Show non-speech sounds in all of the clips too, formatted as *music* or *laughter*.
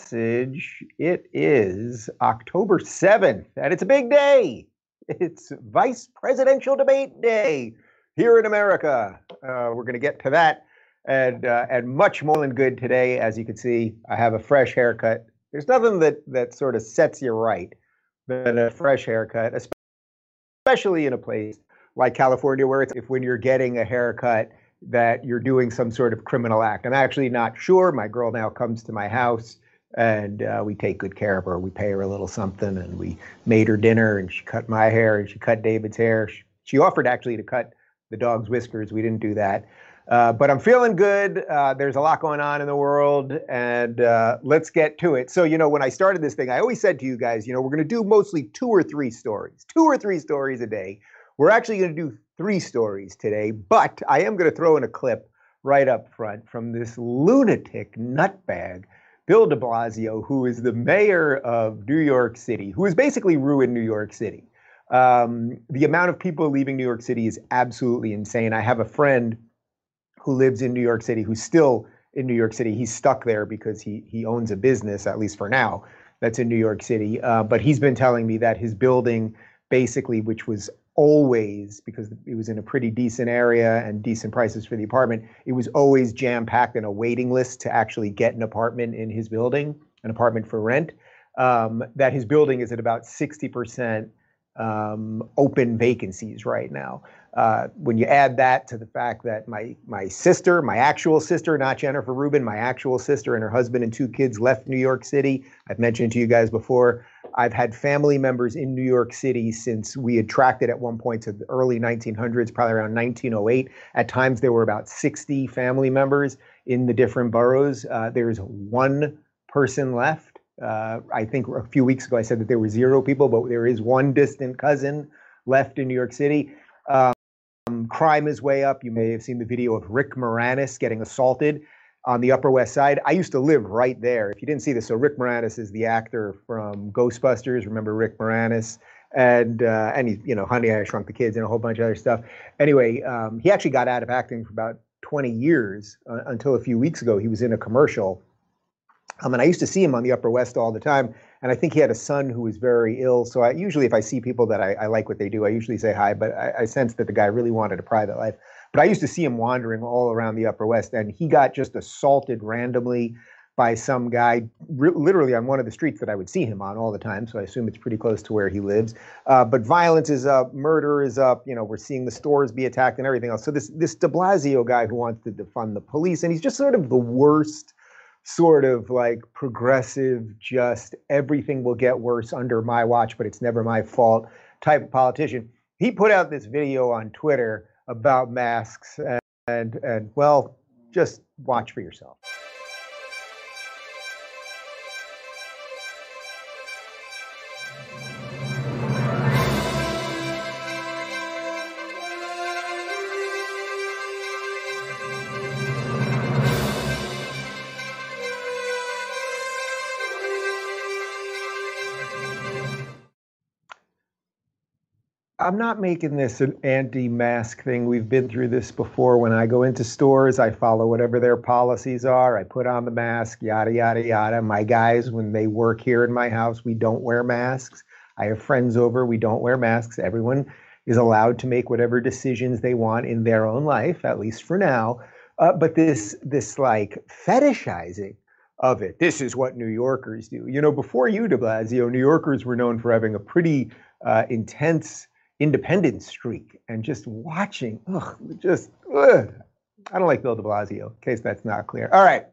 message. It is October 7th, and it's a big day. It's Vice Presidential Debate Day here in America. Uh, we're going to get to that and uh, and much more than good today. As you can see, I have a fresh haircut. There's nothing that that sort of sets you right than a fresh haircut, especially in a place like California, where it's if when you're getting a haircut that you're doing some sort of criminal act. I'm actually not sure. My girl now comes to my house and uh, we take good care of her. We pay her a little something and we made her dinner and she cut my hair and she cut David's hair. She, she offered actually to cut the dog's whiskers. We didn't do that. Uh, but I'm feeling good. Uh, there's a lot going on in the world, and uh, let's get to it. So, you know, when I started this thing, I always said to you guys, you know, we're going to do mostly two or three stories, two or three stories a day. We're actually going to do three stories today, but I am going to throw in a clip right up front from this lunatic nutbag, Bill de Blasio, who is the mayor of New York City, who has basically ruined New York City. Um, the amount of people leaving New York City is absolutely insane. I have a friend who lives in New York City who's still in New York City. He's stuck there because he he owns a business, at least for now, that's in New York City. Uh, but he's been telling me that his building, basically, which was always because it was in a pretty decent area and decent prices for the apartment it was always jam packed in a waiting list to actually get an apartment in his building an apartment for rent um, that his building is at about 60% um, open vacancies right now uh, when you add that to the fact that my my sister, my actual sister, not Jennifer Rubin, my actual sister and her husband and two kids left New York City. I've mentioned to you guys before. I've had family members in New York City since we it at one point to the early 1900s, probably around 1908. At times there were about 60 family members in the different boroughs. Uh, there's one person left. Uh, I think a few weeks ago I said that there were zero people, but there is one distant cousin left in New York City. Um, crime is way up. You may have seen the video of Rick Moranis getting assaulted on the Upper West Side. I used to live right there. If you didn't see this, so Rick Moranis is the actor from Ghostbusters. Remember Rick Moranis? And uh, and he, you know, Honey, I Shrunk the Kids, and a whole bunch of other stuff. Anyway, um, he actually got out of acting for about 20 years uh, until a few weeks ago. He was in a commercial. Um, and I used to see him on the Upper West all the time and I think he had a son who was very ill. So I usually, if I see people that I, I like what they do, I usually say hi. But I, I sense that the guy really wanted a private life. But I used to see him wandering all around the Upper West, and he got just assaulted randomly by some guy, r- literally on one of the streets that I would see him on all the time. So I assume it's pretty close to where he lives. Uh, but violence is up, murder is up. You know, we're seeing the stores be attacked and everything else. So this this De Blasio guy who wants to defund the police, and he's just sort of the worst sort of like progressive, just everything will get worse under my watch, but it's never my fault type of politician. He put out this video on Twitter about masks and, and, and well, just watch for yourself. I'm not making this an anti-mask thing. We've been through this before. When I go into stores, I follow whatever their policies are. I put on the mask, yada yada yada. My guys, when they work here in my house, we don't wear masks. I have friends over, we don't wear masks. Everyone is allowed to make whatever decisions they want in their own life, at least for now. Uh, but this this like fetishizing of it. This is what New Yorkers do. You know, before you, De Blasio, New Yorkers were known for having a pretty uh, intense independent streak and just watching, ugh, just, ugh. I don't like Bill de Blasio, in case that's not clear. All right,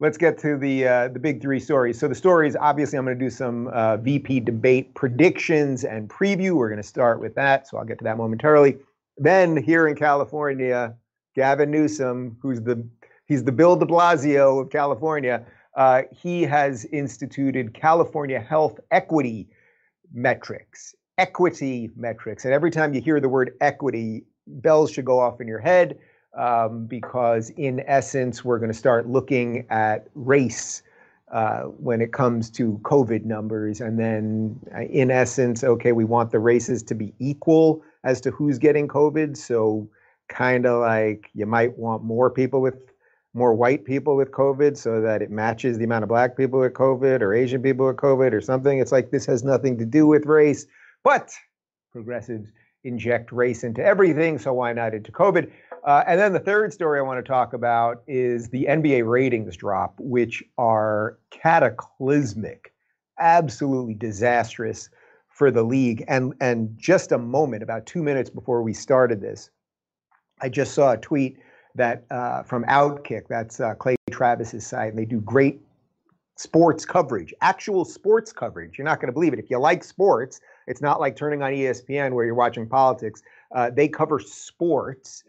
let's get to the uh, the big three stories. So the stories, obviously, I'm going to do some uh, VP debate predictions and preview. We're going to start with that, so I'll get to that momentarily. Then here in California, Gavin Newsom, who's the he's the Bill de Blasio of California, uh, he has instituted California health equity metrics equity metrics. And every time you hear the word equity, bells should go off in your head um, because, in essence, we're going to start looking at race uh, when it comes to COVID numbers. And then, uh, in essence, okay, we want the races to be equal as to who's getting COVID. So, kind of like you might want more people with more white people with COVID so that it matches the amount of black people with COVID or Asian people with COVID or something. It's like this has nothing to do with race, but progressives inject race into everything, so why not into COVID? Uh, and then the third story I want to talk about is the NBA ratings drop, which are cataclysmic, absolutely disastrous for the league. And and just a moment, about two minutes before we started this, I just saw a tweet that uh, from Outkick, that's uh, Clay Travis's site, and they do great sports coverage, actual sports coverage. You're not going to believe it. If you like sports, it's not like turning on ESPN where you're watching politics. Uh, they cover sports.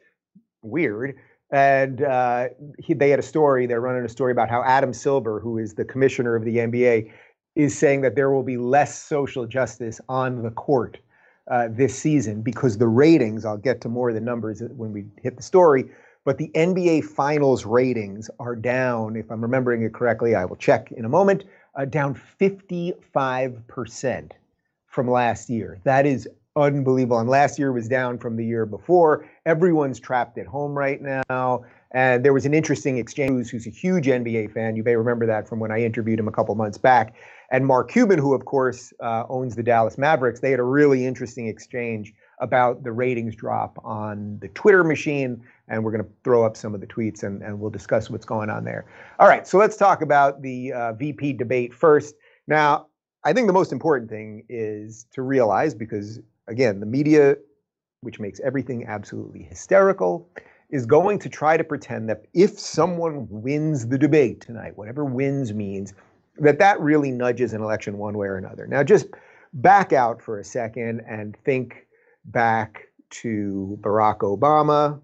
Weird. And uh, he, they had a story. They're running a story about how Adam Silver, who is the commissioner of the NBA, is saying that there will be less social justice on the court uh, this season because the ratings. I'll get to more of the numbers when we hit the story. But the NBA Finals ratings are down. If I'm remembering it correctly, I will check in a moment. Uh, down 55 percent from last year. That is unbelievable. And last year was down from the year before. Everyone's trapped at home right now. And there was an interesting exchange. Who's a huge NBA fan? You may remember that from when I interviewed him a couple months back. And Mark Cuban, who of course uh, owns the Dallas Mavericks, they had a really interesting exchange about the ratings drop on the Twitter machine. And we're going to throw up some of the tweets and, and we'll discuss what's going on there. All right, so let's talk about the uh, VP debate first. Now, I think the most important thing is to realize because, again, the media, which makes everything absolutely hysterical, is going to try to pretend that if someone wins the debate tonight, whatever wins means, that that really nudges an election one way or another. Now, just back out for a second and think back to Barack Obama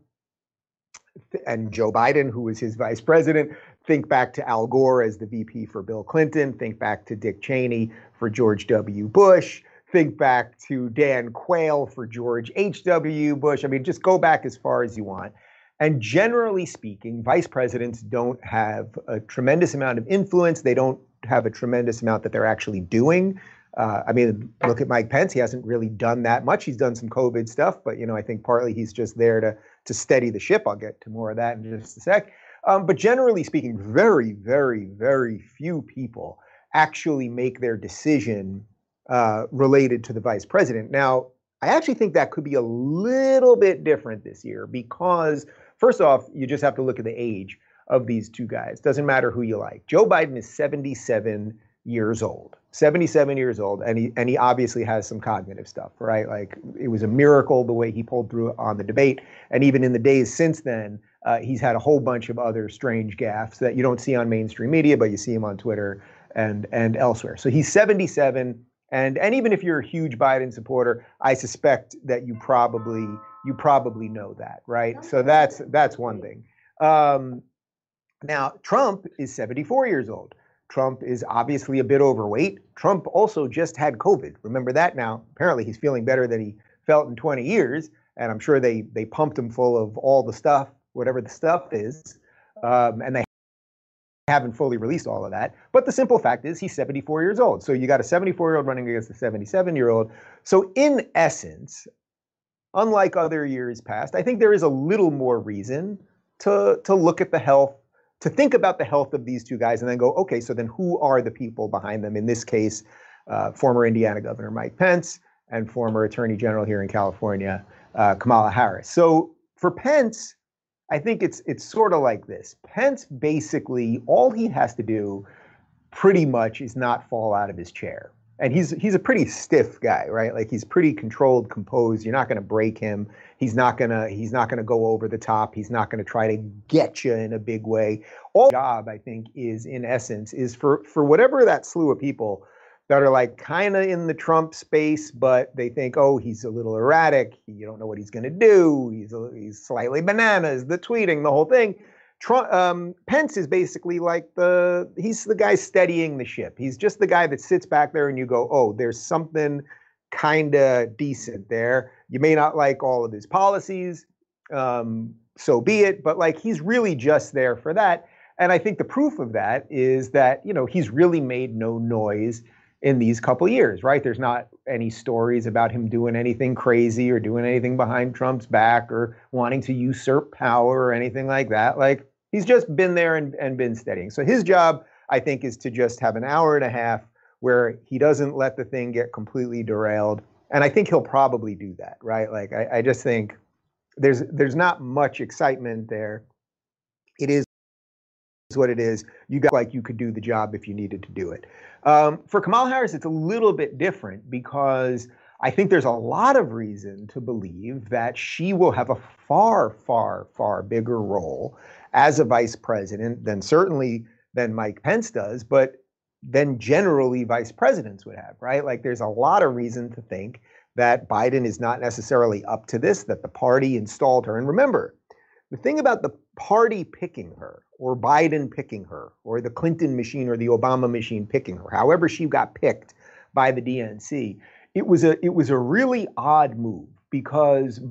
and Joe Biden, who was his vice president. Think back to Al Gore as the VP for Bill Clinton. Think back to Dick Cheney for George W. Bush. Think back to Dan Quayle for George H.W. Bush. I mean, just go back as far as you want. And generally speaking, vice presidents don't have a tremendous amount of influence. They don't have a tremendous amount that they're actually doing. Uh, I mean, look at Mike Pence. He hasn't really done that much. He's done some COVID stuff, but you know, I think partly he's just there to to steady the ship. I'll get to more of that in just a sec. Um, but generally speaking, very, very, very few people actually make their decision uh, related to the vice president. Now, I actually think that could be a little bit different this year because, first off, you just have to look at the age of these two guys. Doesn't matter who you like. Joe Biden is 77 years old. 77 years old, and he and he obviously has some cognitive stuff, right? Like it was a miracle the way he pulled through on the debate, and even in the days since then, uh, he's had a whole bunch of other strange gaffes that you don't see on mainstream media, but you see him on Twitter and and elsewhere. So he's 77, and and even if you're a huge Biden supporter, I suspect that you probably you probably know that, right? So that's that's one thing. Um, now Trump is 74 years old. Trump is obviously a bit overweight. Trump also just had COVID. Remember that now. Apparently, he's feeling better than he felt in 20 years, and I'm sure they they pumped him full of all the stuff, whatever the stuff is, um, and they haven't fully released all of that. But the simple fact is, he's 74 years old. So you got a 74 year old running against a 77 year old. So in essence, unlike other years past, I think there is a little more reason to to look at the health to think about the health of these two guys and then go, okay, so then who are the people behind them? In this case, uh, former Indiana Governor Mike Pence and former Attorney General here in California, uh, Kamala Harris. So for Pence, I think it's it's sort of like this. Pence basically all he has to do pretty much is not fall out of his chair and he's he's a pretty stiff guy, right? Like he's pretty controlled, composed. You're not going to break him. He's not gonna he's not gonna go over the top. He's not going to try to get you in a big way. All job, I think, is in essence is for for whatever that slew of people that are like kind of in the Trump space, but they think, oh, he's a little erratic. You don't know what he's going to do. He's a, he's slightly bananas. The tweeting, the whole thing Trump, um, Pence is basically like the he's the guy steadying the ship. He's just the guy that sits back there and you go, oh, there's something kind of decent there. You may not like all of his policies, um, so be it. But like he's really just there for that. And I think the proof of that is that you know he's really made no noise in these couple years, right? There's not any stories about him doing anything crazy or doing anything behind Trump's back or wanting to usurp power or anything like that. Like He's just been there and, and been studying. So his job, I think, is to just have an hour and a half where he doesn't let the thing get completely derailed. And I think he'll probably do that, right? Like I, I just think there's there's not much excitement there. It is what it is. You got like you could do the job if you needed to do it. Um, for Kamala Harris, it's a little bit different because I think there's a lot of reason to believe that she will have a far, far, far bigger role as a vice president than certainly than Mike Pence does, but than generally vice presidents would have, right? Like there's a lot of reason to think that Biden is not necessarily up to this, that the party installed her. And remember, the thing about the party picking her, or Biden picking her, or the Clinton machine or the Obama machine picking her, however she got picked by the DNC, it was a it was a really odd move because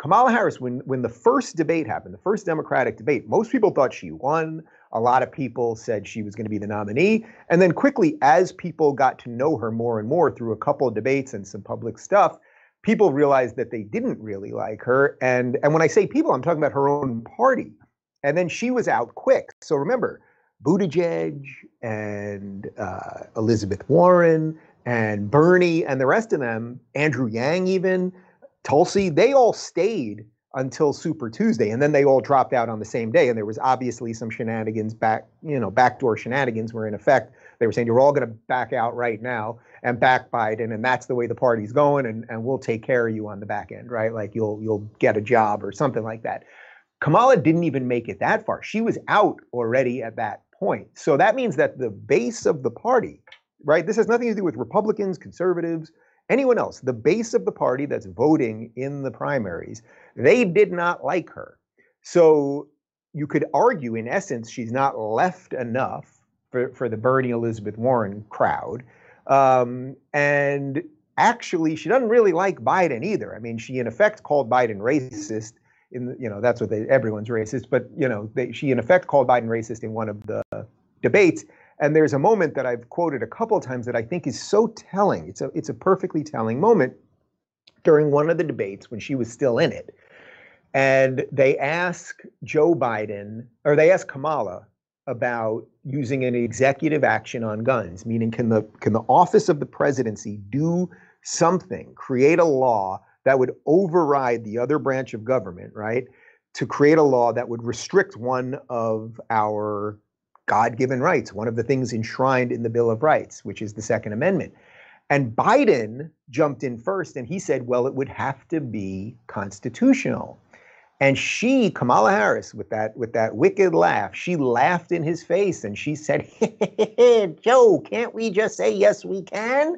Kamala Harris, when when the first debate happened, the first Democratic debate, most people thought she won. A lot of people said she was going to be the nominee. And then quickly, as people got to know her more and more through a couple of debates and some public stuff, people realized that they didn't really like her. And, and when I say people, I'm talking about her own party. And then she was out quick. So remember, Buttigieg and uh, Elizabeth Warren and Bernie and the rest of them, Andrew Yang even, Tulsi, they all stayed until Super Tuesday, and then they all dropped out on the same day. And there was obviously some shenanigans back, you know, backdoor shenanigans were in effect. They were saying you're all going to back out right now and back Biden, and that's the way the party's going, and, and we'll take care of you on the back end, right? Like you'll you'll get a job or something like that. Kamala didn't even make it that far. She was out already at that point. So that means that the base of the party, right? This has nothing to do with Republicans, conservatives, anyone else. The base of the party that's voting in the primaries they did not like her. So you could argue, in essence, she's not left enough for, for the Bernie Elizabeth Warren crowd. Um, and actually, she doesn't really like Biden either. I mean, she in effect called Biden racist. In you know, that's what they, everyone's racist, but you know, they, she in effect called Biden racist in one of the debates. And there's a moment that I've quoted a couple times that I think is so telling. It's a it's a perfectly telling moment during one of the debates when she was still in it. And they ask Joe Biden, or they ask Kamala about using an executive action on guns, meaning can the can the office of the presidency do something, create a law that would override the other branch of government, right? To create a law that would restrict one of our God-given rights, one of the things enshrined in the Bill of Rights, which is the Second Amendment. And Biden jumped in first and he said, well, it would have to be constitutional. And she, Kamala Harris, with that with that wicked laugh, she laughed in his face and she said, *laughs* Joe, can't we just say yes we can?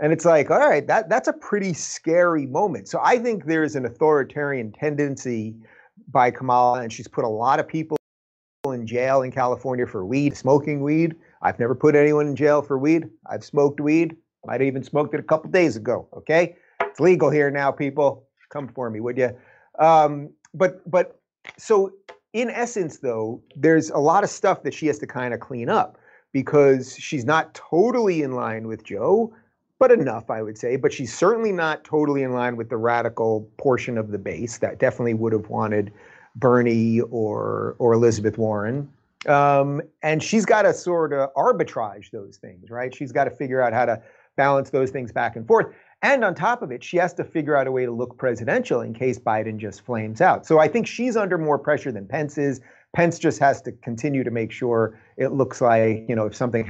And it's like, all right, that that's a pretty scary moment. So I think there is an authoritarian tendency by Kamala, and she's put a lot of people in jail in California for weed, smoking weed. I've never put anyone in jail for weed. I've smoked weed. Might even smoked it a couple days ago. Okay, it's legal here now, people. Come for me, would you? Um, but but so in essence, though, there's a lot of stuff that she has to kind of clean up because she's not totally in line with Joe, but enough, I would say. But she's certainly not totally in line with the radical portion of the base that definitely would have wanted Bernie or or Elizabeth Warren. Um, and she's got to sort of arbitrage those things, right? She's got to figure out how to balance those things back and forth. And on top of it, she has to figure out a way to look presidential in case Biden just flames out. So I think she's under more pressure than Pence is. Pence just has to continue to make sure it looks like, you know, if something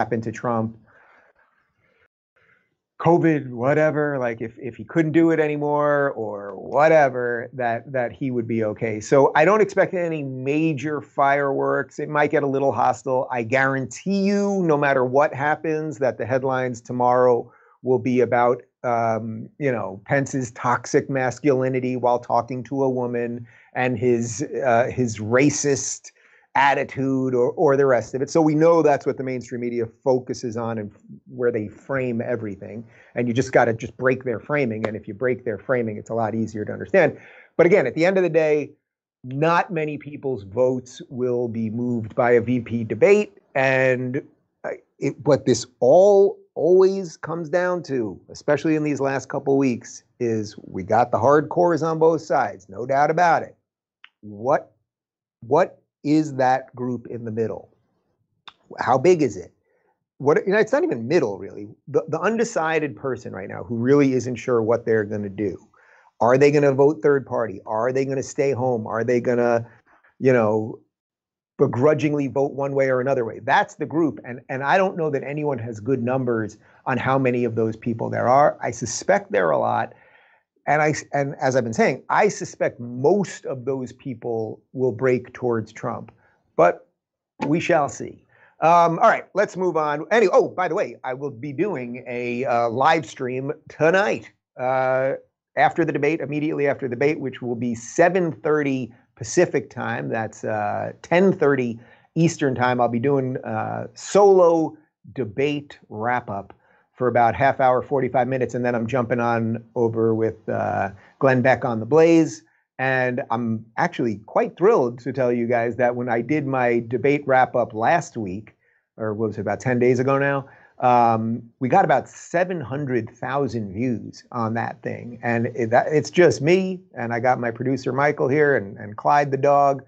happened to Trump, COVID, whatever, like if, if he couldn't do it anymore or whatever, that that he would be okay. So I don't expect any major fireworks. It might get a little hostile. I guarantee you, no matter what happens, that the headlines tomorrow will be about um, you know Pence's toxic masculinity while talking to a woman and his uh, his racist attitude or, or the rest of it. So we know that's what the mainstream media focuses on and where they frame everything. And you just got to just break their framing. And if you break their framing, it's a lot easier to understand. But again, at the end of the day, not many people's votes will be moved by a VP debate. And it, what this all always comes down to, especially in these last couple weeks, is we got the hardcores on both sides, no doubt about it. What what is that group in the middle? How big is it? What you know, it's not even middle really. The the undecided person right now who really isn't sure what they're going to do. Are they going to vote third party? Are they going to stay home? Are they going to, you know, begrudgingly vote one way or another way? That's the group, and and I don't know that anyone has good numbers on how many of those people there are. I suspect there are a lot. And I and as I've been saying, I suspect most of those people will break towards Trump, but we shall see. Um, all right, let's move on. Anyway, oh, by the way, I will be doing a uh, live stream tonight uh, after the debate, immediately after the debate, which will be 7:30 Pacific time. That's uh, 10:30 Eastern time. I'll be doing uh, solo debate wrap up for about half hour, 45 minutes, and then I'm jumping on over with uh, Glenn Beck on the Blaze. And I'm actually quite thrilled to tell you guys that when I did my debate wrap up last week, or what was it, about 10 days ago now, um, we got about 700,000 views on that thing. And it, that, it's just me, and I got my producer Michael here and, and Clyde the dog.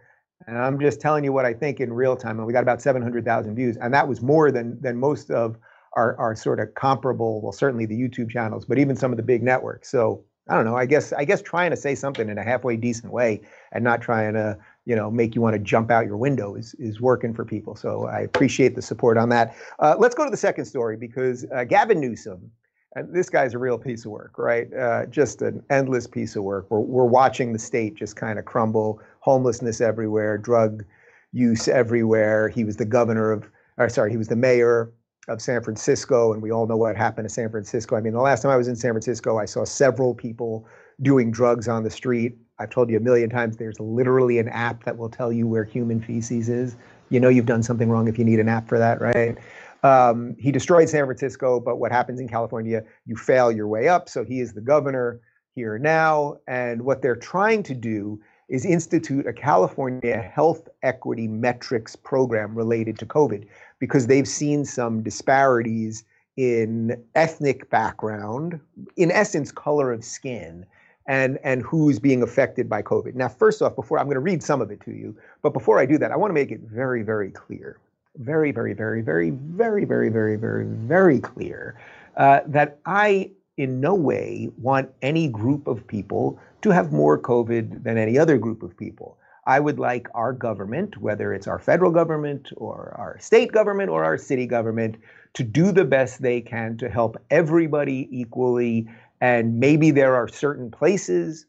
And I'm just telling you what I think in real time. And we got about 700,000 views. And that was more than, than most of are are sort of comparable. Well, certainly the YouTube channels, but even some of the big networks. So I don't know. I guess I guess trying to say something in a halfway decent way and not trying to you know make you want to jump out your window is is working for people. So I appreciate the support on that. Uh, let's go to the second story because uh, Gavin Newsom. And this guy's a real piece of work, right? Uh, just an endless piece of work. We're, we're watching the state just kind of crumble, homelessness everywhere, drug use everywhere. He was the governor of, or sorry, he was the mayor of San Francisco, and we all know what happened to San Francisco. I mean, the last time I was in San Francisco, I saw several people doing drugs on the street. I've told you a million times there's literally an app that will tell you where human feces is. You know you've done something wrong if you need an app for that, right? Um, he destroyed San Francisco, but what happens in California, you fail your way up. So he is the governor here now. And what they're trying to do is institute a California health equity metrics program related to COVID because they've seen some disparities in ethnic background, in essence, color of skin, and, and who's being affected by COVID. Now, first off, before I'm going to read some of it to you, but before I do that, I want to make it very, very clear, very, very, very, very, very, very, very, very, very clear uh, that I in no way want any group of people to have more COVID than any other group of people. I would like our government, whether it's our federal government or our state government or our city government, to do the best they can to help everybody equally. And maybe there are certain places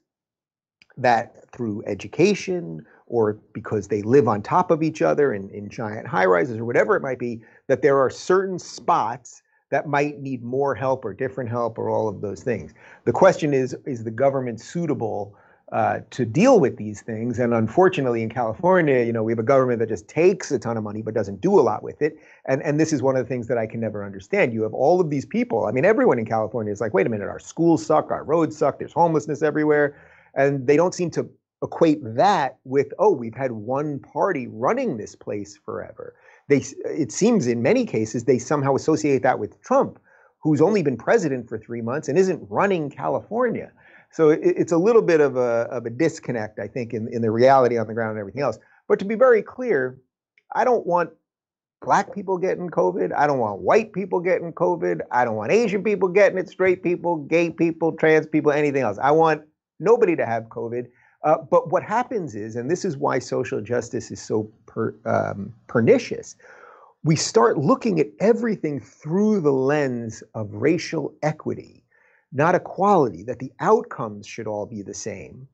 that through education or because they live on top of each other in, in giant high rises or whatever it might be, that there are certain spots that might need more help or different help or all of those things. The question is, is the government suitable uh, to deal with these things. And unfortunately, in California, you know, we have a government that just takes a ton of money but doesn't do a lot with it. And and this is one of the things that I can never understand. You have all of these people. I mean, everyone in California is like, wait a minute, our schools suck, our roads suck, there's homelessness everywhere, and they don't seem to equate that with oh, we've had one party running this place forever. They it seems in many cases they somehow associate that with Trump, who's only been president for three months and isn't running California. So it, it's a little bit of a, of a disconnect, I think, in, in the reality on the ground and everything else. But to be very clear, I don't want black people getting COVID. I don't want white people getting COVID. I don't want Asian people getting it, straight people, gay people, trans people, anything else. I want nobody to have COVID. Uh, but what happens is, and this is why social justice is so per, um, pernicious, we start looking at everything through the lens of racial equity not equality, that the outcomes should all be the same.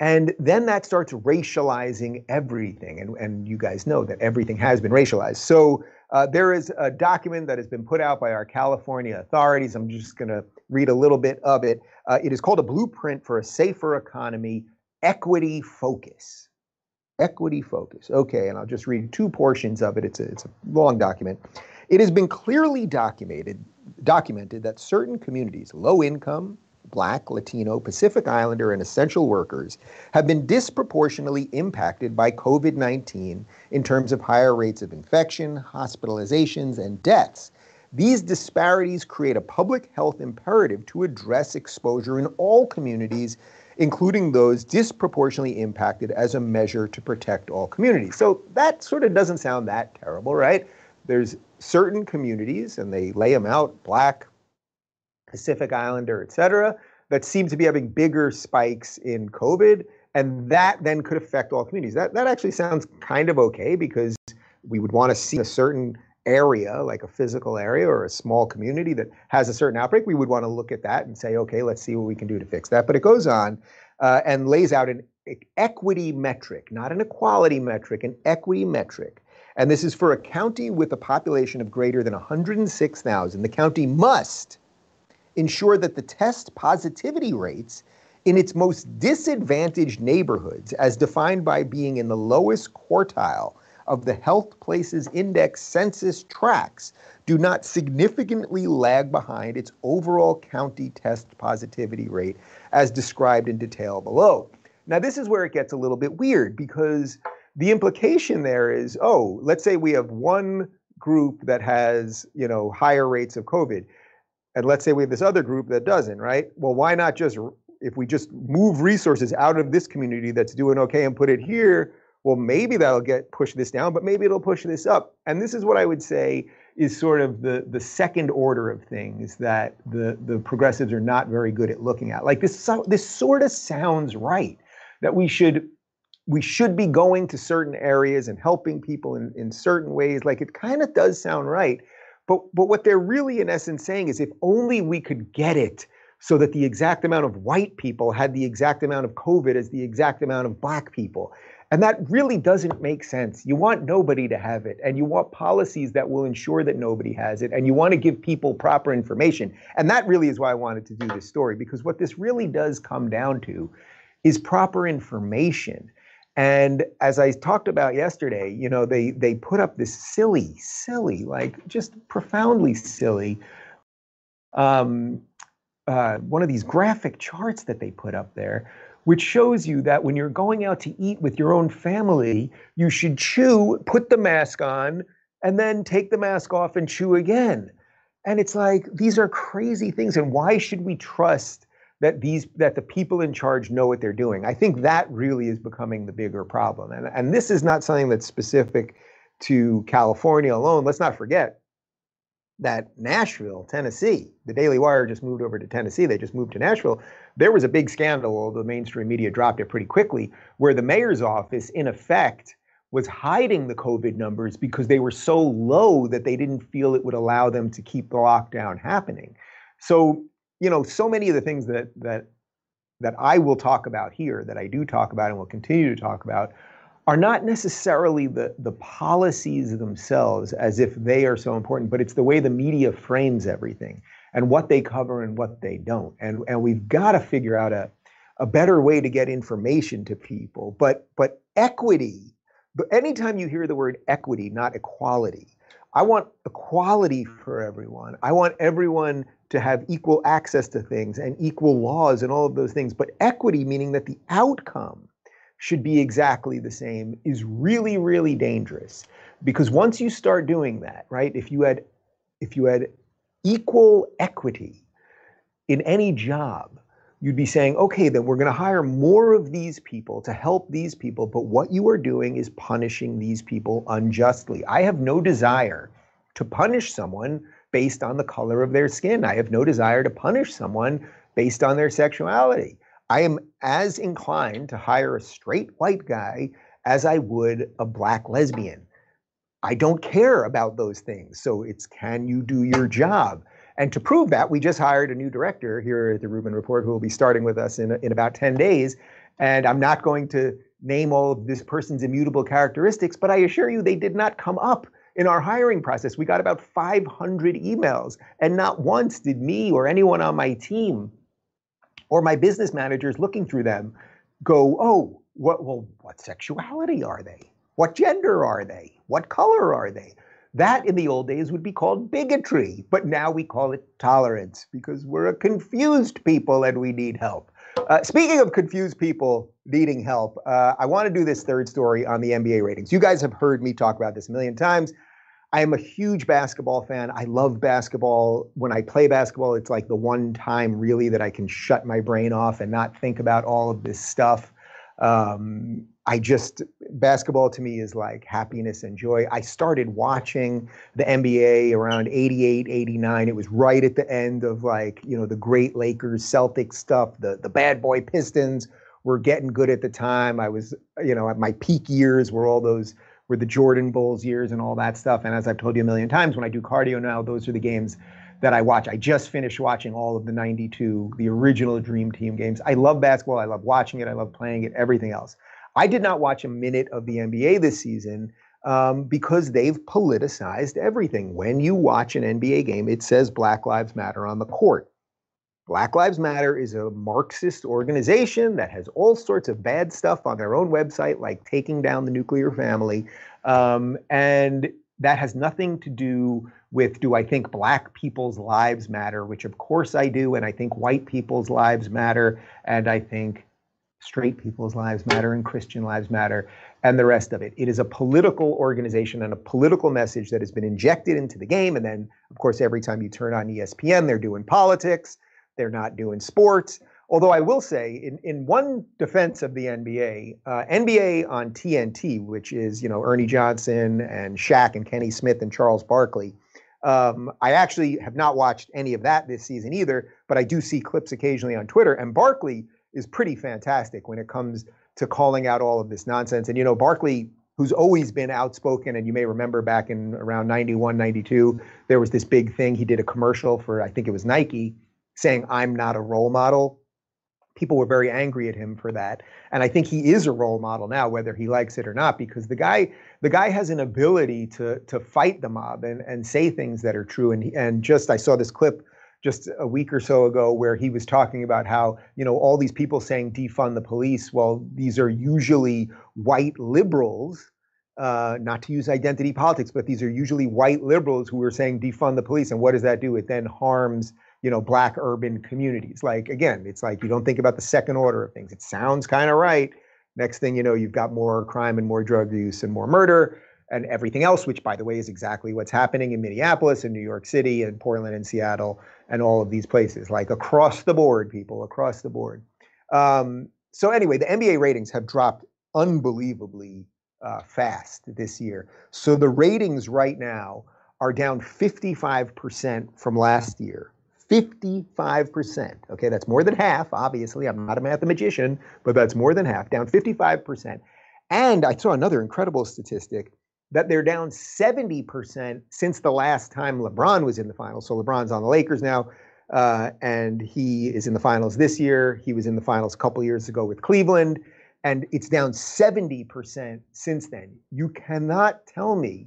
And then that starts racializing everything. And, and you guys know that everything has been racialized. So uh, there is a document that has been put out by our California authorities. I'm just going to read a little bit of it. Uh, it is called A Blueprint for a Safer Economy Equity Focus. Equity Focus. Okay, and I'll just read two portions of it. It's a, it's a long document. It has been clearly documented documented that certain communities, low income, Black, Latino, Pacific Islander, and essential workers, have been disproportionately impacted by COVID 19 in terms of higher rates of infection, hospitalizations, and deaths These disparities create a public health imperative to address exposure in all communities, including those disproportionately impacted as a measure to protect all communities. So that sort of doesn't sound that terrible, right? There's certain communities, and they lay them out black, Pacific Islander, et cetera, that seem to be having bigger spikes in COVID. And that then could affect all communities. That, that actually sounds kind of okay because we would want to see a certain area, like a physical area or a small community that has a certain outbreak, we would want to look at that and say, okay, let's see what we can do to fix that. But it goes on uh, and lays out an equity metric, not an equality metric, an equity metric. And this is for a county with a population of greater than 106,000. The county must ensure that the test positivity rates in its most disadvantaged neighborhoods, as defined by being in the lowest quartile of the Healthy Places Index census tracts, do not significantly lag behind its overall county test positivity rate as described in detail below. Now, this is where it gets a little bit weird because the implication there is oh, let's say we have one group that has you know higher rates of COVID, and let's say we have this other group that doesn't, right? Well, why not just if we just move resources out of this community that's doing okay and put it here, well, maybe that'll get push this down, but maybe it'll push this up. And this is what I would say is sort of the the second order of things that the the progressives are not very good at looking at. Like this this sort of sounds right that we should we should be going to certain areas and helping people in, in certain ways. Like it kind of does sound right. But but what they're really in essence saying is if only we could get it so that the exact amount of white people had the exact amount of COVID as the exact amount of black people. And that really doesn't make sense. You want nobody to have it, and you want policies that will ensure that nobody has it, and you want to give people proper information. And that really is why I wanted to do this story, because what this really does come down to is proper information. And as I talked about yesterday, you know, they they put up this silly, silly, like just profoundly silly, um, uh, one of these graphic charts that they put up there which shows you that when you're going out to eat with your own family, you should chew, put the mask on, and then take the mask off and chew again. And it's like these are crazy things. And why should we trust that these that the people in charge know what they're doing? I think that really is becoming the bigger problem. And, and this is not something that's specific to California alone. Let's not forget that Nashville, Tennessee, the Daily Wire just moved over to Tennessee. They just moved to Nashville. There was a big scandal, although the mainstream media dropped it pretty quickly, where the mayor's office, in effect, was hiding the COVID numbers because they were so low that they didn't feel it would allow them to keep the lockdown happening. So, you know, so many of the things that that that I will talk about here, that I do talk about and will continue to talk about, are not necessarily the, the policies themselves as if they are so important, but it's the way the media frames everything and what they cover and what they don't. And, and we've got to figure out a, a better way to get information to people. But, but equity, but anytime you hear the word equity, not equality, I want equality for everyone. I want everyone to have equal access to things and equal laws and all of those things. But equity, meaning that the outcome should be exactly the same is really really dangerous because once you start doing that right if you had if you had equal equity in any job you'd be saying okay then we're going to hire more of these people to help these people but what you are doing is punishing these people unjustly i have no desire to punish someone based on the color of their skin i have no desire to punish someone based on their sexuality I am as inclined to hire a straight white guy as I would a black lesbian. I don't care about those things. So it's can you do your job? And to prove that, we just hired a new director here at the Rubin Report who will be starting with us in, in about 10 days. And I'm not going to name all of this person's immutable characteristics, but I assure you they did not come up in our hiring process. We got about 500 emails, and not once did me or anyone on my team or my business managers looking through them go, oh, what, well, what sexuality are they? What gender are they? What color are they? That in the old days would be called bigotry, but now we call it tolerance because we're a confused people and we need help. Uh, speaking of confused people needing help, uh, I want to do this third story on the NBA ratings. You guys have heard me talk about this a million times. I am a huge basketball fan. I love basketball. When I play basketball, it's like the one time really that I can shut my brain off and not think about all of this stuff. Um, I just basketball to me is like happiness and joy. I started watching the NBA around 88, 89. It was right at the end of like, you know, the great Lakers Celtics stuff, the the bad boy Pistons were getting good at the time. I was, you know, at my peak years were all those were the Jordan Bulls years and all that stuff. And as I've told you a million times, when I do cardio now, those are the games that I watch. I just finished watching all of the 92, the original Dream Team games. I love basketball. I love watching it. I love playing it, everything else. I did not watch a minute of the NBA this season um, because they've politicized everything. When you watch an NBA game, it says Black Lives Matter on the court. Black Lives Matter is a Marxist organization that has all sorts of bad stuff on their own website, like taking down the nuclear family. Um, and that has nothing to do with do I think black people's lives matter, which of course I do. And I think white people's lives matter. And I think straight people's lives matter and Christian lives matter and the rest of it. It is a political organization and a political message that has been injected into the game. And then, of course, every time you turn on ESPN, they're doing politics, they're not doing sports. Although I will say, in, in one defense of the NBA, uh, NBA on TNT, which is you know Ernie Johnson and Shaq and Kenny Smith and Charles Barkley, um, I actually have not watched any of that this season either, but I do see clips occasionally on Twitter. And Barkley is pretty fantastic when it comes to calling out all of this nonsense. And, you know, Barkley, who's always been outspoken, and you may remember back in around 91, 92, there was this big thing. He did a commercial for, I think it was Nike, saying, I'm not a role model. People were very angry at him for that. And I think he is a role model now, whether he likes it or not, because the guy, the guy has an ability to to fight the mob and, and say things that are true. And and just I saw this clip just a week or so ago where he was talking about how you know all these people saying defund the police well these are usually white liberals uh, not to use identity politics but these are usually white liberals who are saying defund the police. And what does that do? It then harms you know black urban communities. Like again it's like you don't think about the second order of things. It sounds kind of right. Next thing you know you've got more crime and more drug use and more murder and everything else, which, by the way, is exactly what's happening in Minneapolis and New York City and Portland and Seattle and all of these places, like across the board, people, across the board. Um, so, anyway, the NBA ratings have dropped unbelievably uh, fast this year. So, the ratings right now are down 55% from last year. 55%. Okay, that's more than half, obviously. I'm not a mathematician, but that's more than half, down 55%. And I saw another incredible statistic that they're down 70% since the last time LeBron was in the finals. So LeBron's on the Lakers now, uh, and he is in the finals this year. He was in the finals a couple years ago with Cleveland, and it's down 70% since then. You cannot tell me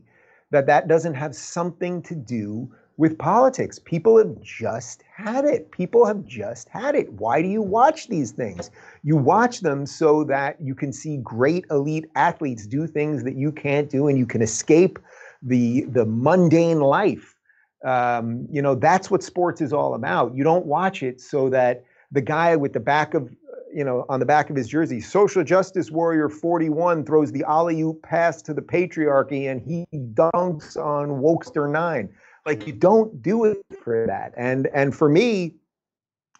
that that doesn't have something to do with politics. People have just had it. People have just had it. Why do you watch these things? You watch them so that you can see great elite athletes do things that you can't do and you can escape the the mundane life. Um, you know, that's what sports is all about. You don't watch it so that the guy with the back of you know, on the back of his jersey, social justice warrior 41 throws the alley oop pass to the patriarchy and he dunks on Wokester 9 like you don't do it for that. And and for me,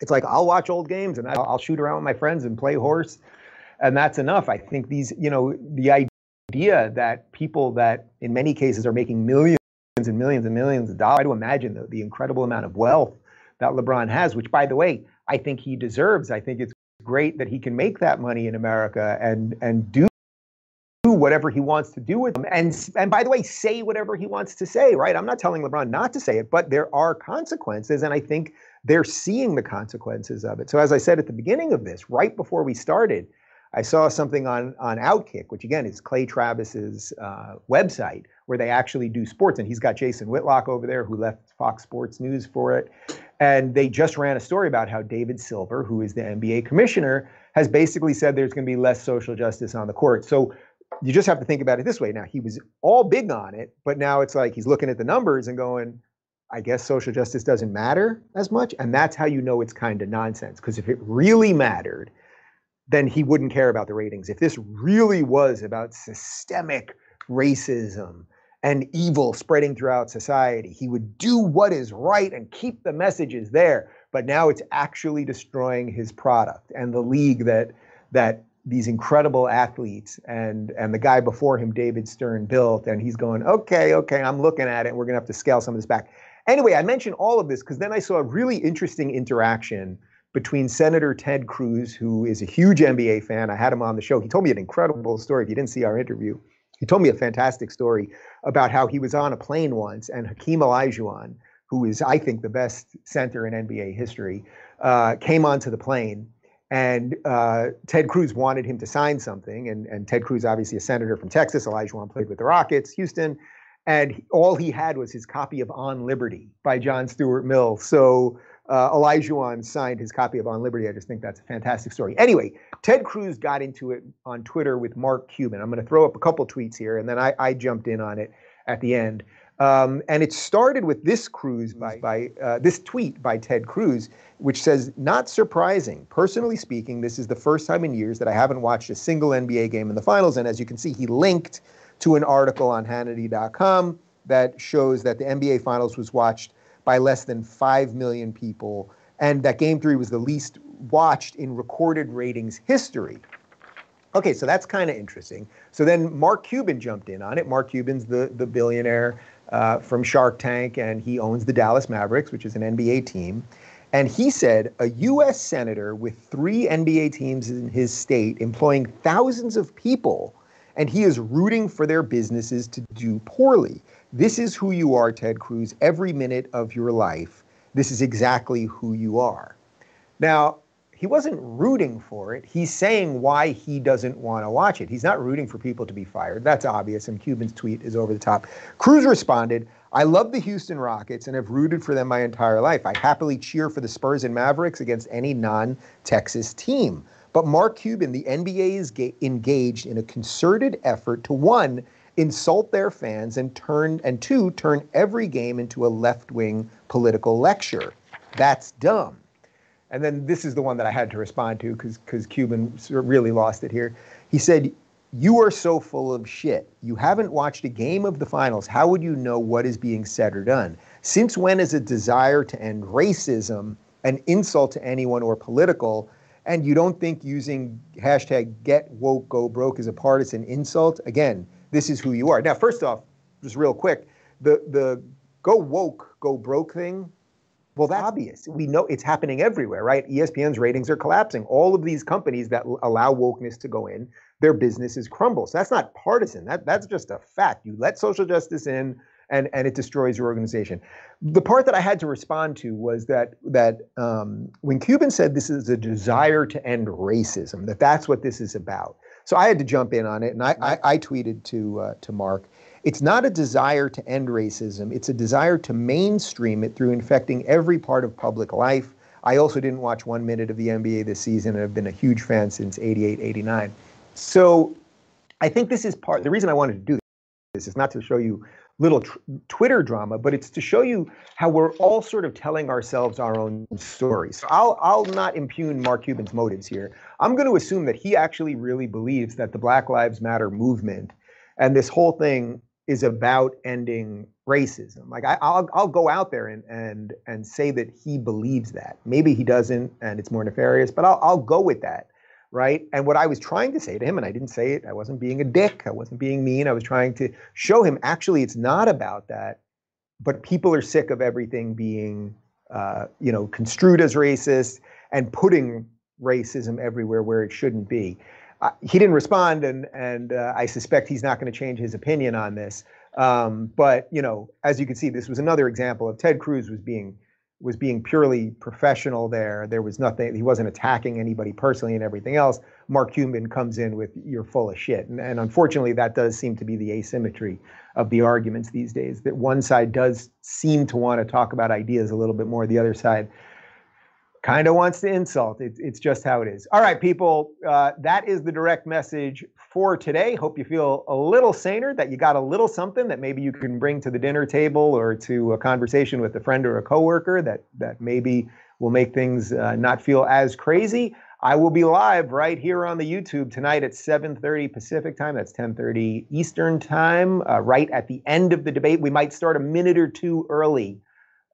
it's like I'll watch old games and I'll, shoot around with my friends and play horse, and that's enough. I think these, you know, the idea that people that in many cases are making millions and millions and millions of dollars. Try to imagine the, the incredible amount of wealth that LeBron has, which by the way, I think he deserves. I think it's great that he can make that money in America and and do whatever he wants to do with them. And and by the way, say whatever he wants to say, right? I'm not telling LeBron not to say it, but there are consequences, and I think they're seeing the consequences of it. So as I said at the beginning of this, right before we started, I saw something on on Outkick, which again is Clay Travis's uh, website, where they actually do sports, and he's got Jason Whitlock over there, who left Fox Sports News for it, and they just ran a story about how David Silver, who is the NBA commissioner, has basically said there's going to be less social justice on the court. So you just have to think about it this way. Now, he was all big on it, but now it's like he's looking at the numbers and going, I guess social justice doesn't matter as much. And that's how you know it's kind of nonsense. Because if it really mattered, then he wouldn't care about the ratings. If this really was about systemic racism and evil spreading throughout society. He would do what is right and keep the messages there. But now it's actually destroying his product and the league that that these incredible athletes and and the guy before him, David Stern, built. And he's going, okay, okay, I'm looking at it. We're gonna have to scale some of this back. Anyway, I mentioned all of this because then I saw a really interesting interaction between Senator Ted Cruz, who is a huge NBA fan. I had him on the show. He told me an incredible story. If you didn't see our interview, he told me a fantastic story about how he was on a plane once and Hakeem Olajuwon, who is, I think, the best center in NBA history, uh, came onto the plane and uh, Ted Cruz wanted him to sign something, and, and Ted Cruz, obviously a senator from Texas, Olajuwon played with the Rockets, Houston, and he, all he had was his copy of On Liberty by John Stuart Mill. So uh, Olajuwon signed his copy of On Liberty. I just think that's a fantastic story. Anyway, Ted Cruz got into it on Twitter with Mark Cuban. I'm going to throw up a couple tweets here, and then I, I jumped in on it at the end. Um, and it started with this cruise by, by uh, this tweet by Ted Cruz, which says, "Not surprising. Personally speaking, this is the first time in years that I haven't watched a single NBA game in the finals." And as you can see, he linked to an article on Hannity.com that shows that the NBA Finals was watched by less than five million people, and that Game Three was the least watched in recorded ratings history. Okay, so that's kind of interesting. So then Mark Cuban jumped in on it. Mark Cuban's the the billionaire uh, from Shark Tank, and he owns the Dallas Mavericks, which is an NBA team. And he said a U.S. senator with three NBA teams in his state, employing thousands of people, and he is rooting for their businesses to do poorly. This is who you are, Ted Cruz, every minute of your life. This is exactly who you are. Now, he wasn't rooting for it. He's saying why he doesn't want to watch it. He's not rooting for people to be fired. That's obvious, and Cuban's tweet is over the top. Cruz responded, I love the Houston Rockets and have rooted for them my entire life. I happily cheer for the Spurs and Mavericks against any non Texas team. But Mark Cuban, the NBA is ga- engaged in a concerted effort to one, insult their fans, and turn and two, turn every game into a left wing political lecture. That's dumb. And then this is the one that I had to respond to because because Cuban really lost it here. He said, "You are so full of shit. You haven't watched a game of the finals. How would you know what is being said or done? Since when is a desire to end racism an insult to anyone or political?" And you don't think using hashtag get woke go broke is a partisan insult? Again, this is who you are. Now, first off, just real quick, the the go woke, go broke thing well, that's obvious. We know it's happening everywhere, right? ESPN's ratings are collapsing. All of these companies that allow wokeness to go in, their businesses crumble. So that's not partisan. That that's just a fact. You let social justice in, and and it destroys your organization. The part that I had to respond to was that that um, when Cuban said this is a desire to end racism, that that's what this is about. So I had to jump in on it, and I I, I tweeted to uh, to Mark it's not a desire to end racism, it's a desire to mainstream it through infecting every part of public life. I also didn't watch one minute of the NBA this season and have been a huge fan since 88, 89. So I think this is part, the reason I wanted to do this is not to show you little tr- Twitter drama, but it's to show you how we're all sort of telling ourselves our own stories. So I'll, I'll not impugn Mark Cuban's motives here. I'm going to assume that he actually really believes that the Black Lives Matter movement and this whole thing is about ending racism. Like I, will I'll go out there and and and say that he believes that. Maybe he doesn't, and it's more nefarious. But I'll I'll go with that, right? And what I was trying to say to him, and I didn't say it. I wasn't being a dick. I wasn't being mean. I was trying to show him actually it's not about that. But people are sick of everything being, uh, you know, construed as racist and putting racism everywhere where it shouldn't be he didn't respond, and and uh, I suspect he's not going to change his opinion on this. Um, but you know, as you can see, this was another example of Ted Cruz was being was being purely professional there. There was nothing. He wasn't attacking anybody personally and everything else. Mark Cuban comes in with "you're full of shit," and, and unfortunately, that does seem to be the asymmetry of the arguments these days. That one side does seem to want to talk about ideas a little bit more. The other side kind of wants to insult. It's, it's just how it is. All right, people, uh, that is the direct message for today. Hope you feel a little saner, that you got a little something that maybe you can bring to the dinner table or to a conversation with a friend or a coworker that, that maybe will make things uh, not feel as crazy. I will be live right here on the YouTube tonight at 7:30 Pacific time. That's 10:30 Eastern time. Uh, right at the end of the debate, we might start a minute or two early,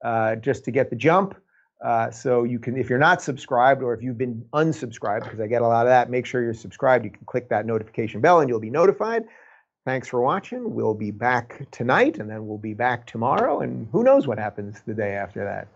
uh, just to get the jump. Uh, so you can, if you're not subscribed or if you've been unsubscribed, because I get a lot of that, make sure you're subscribed. You can click that notification bell and you'll be notified. Thanks for watching. We'll be back tonight and then we'll be back tomorrow. And who knows what happens the day after that.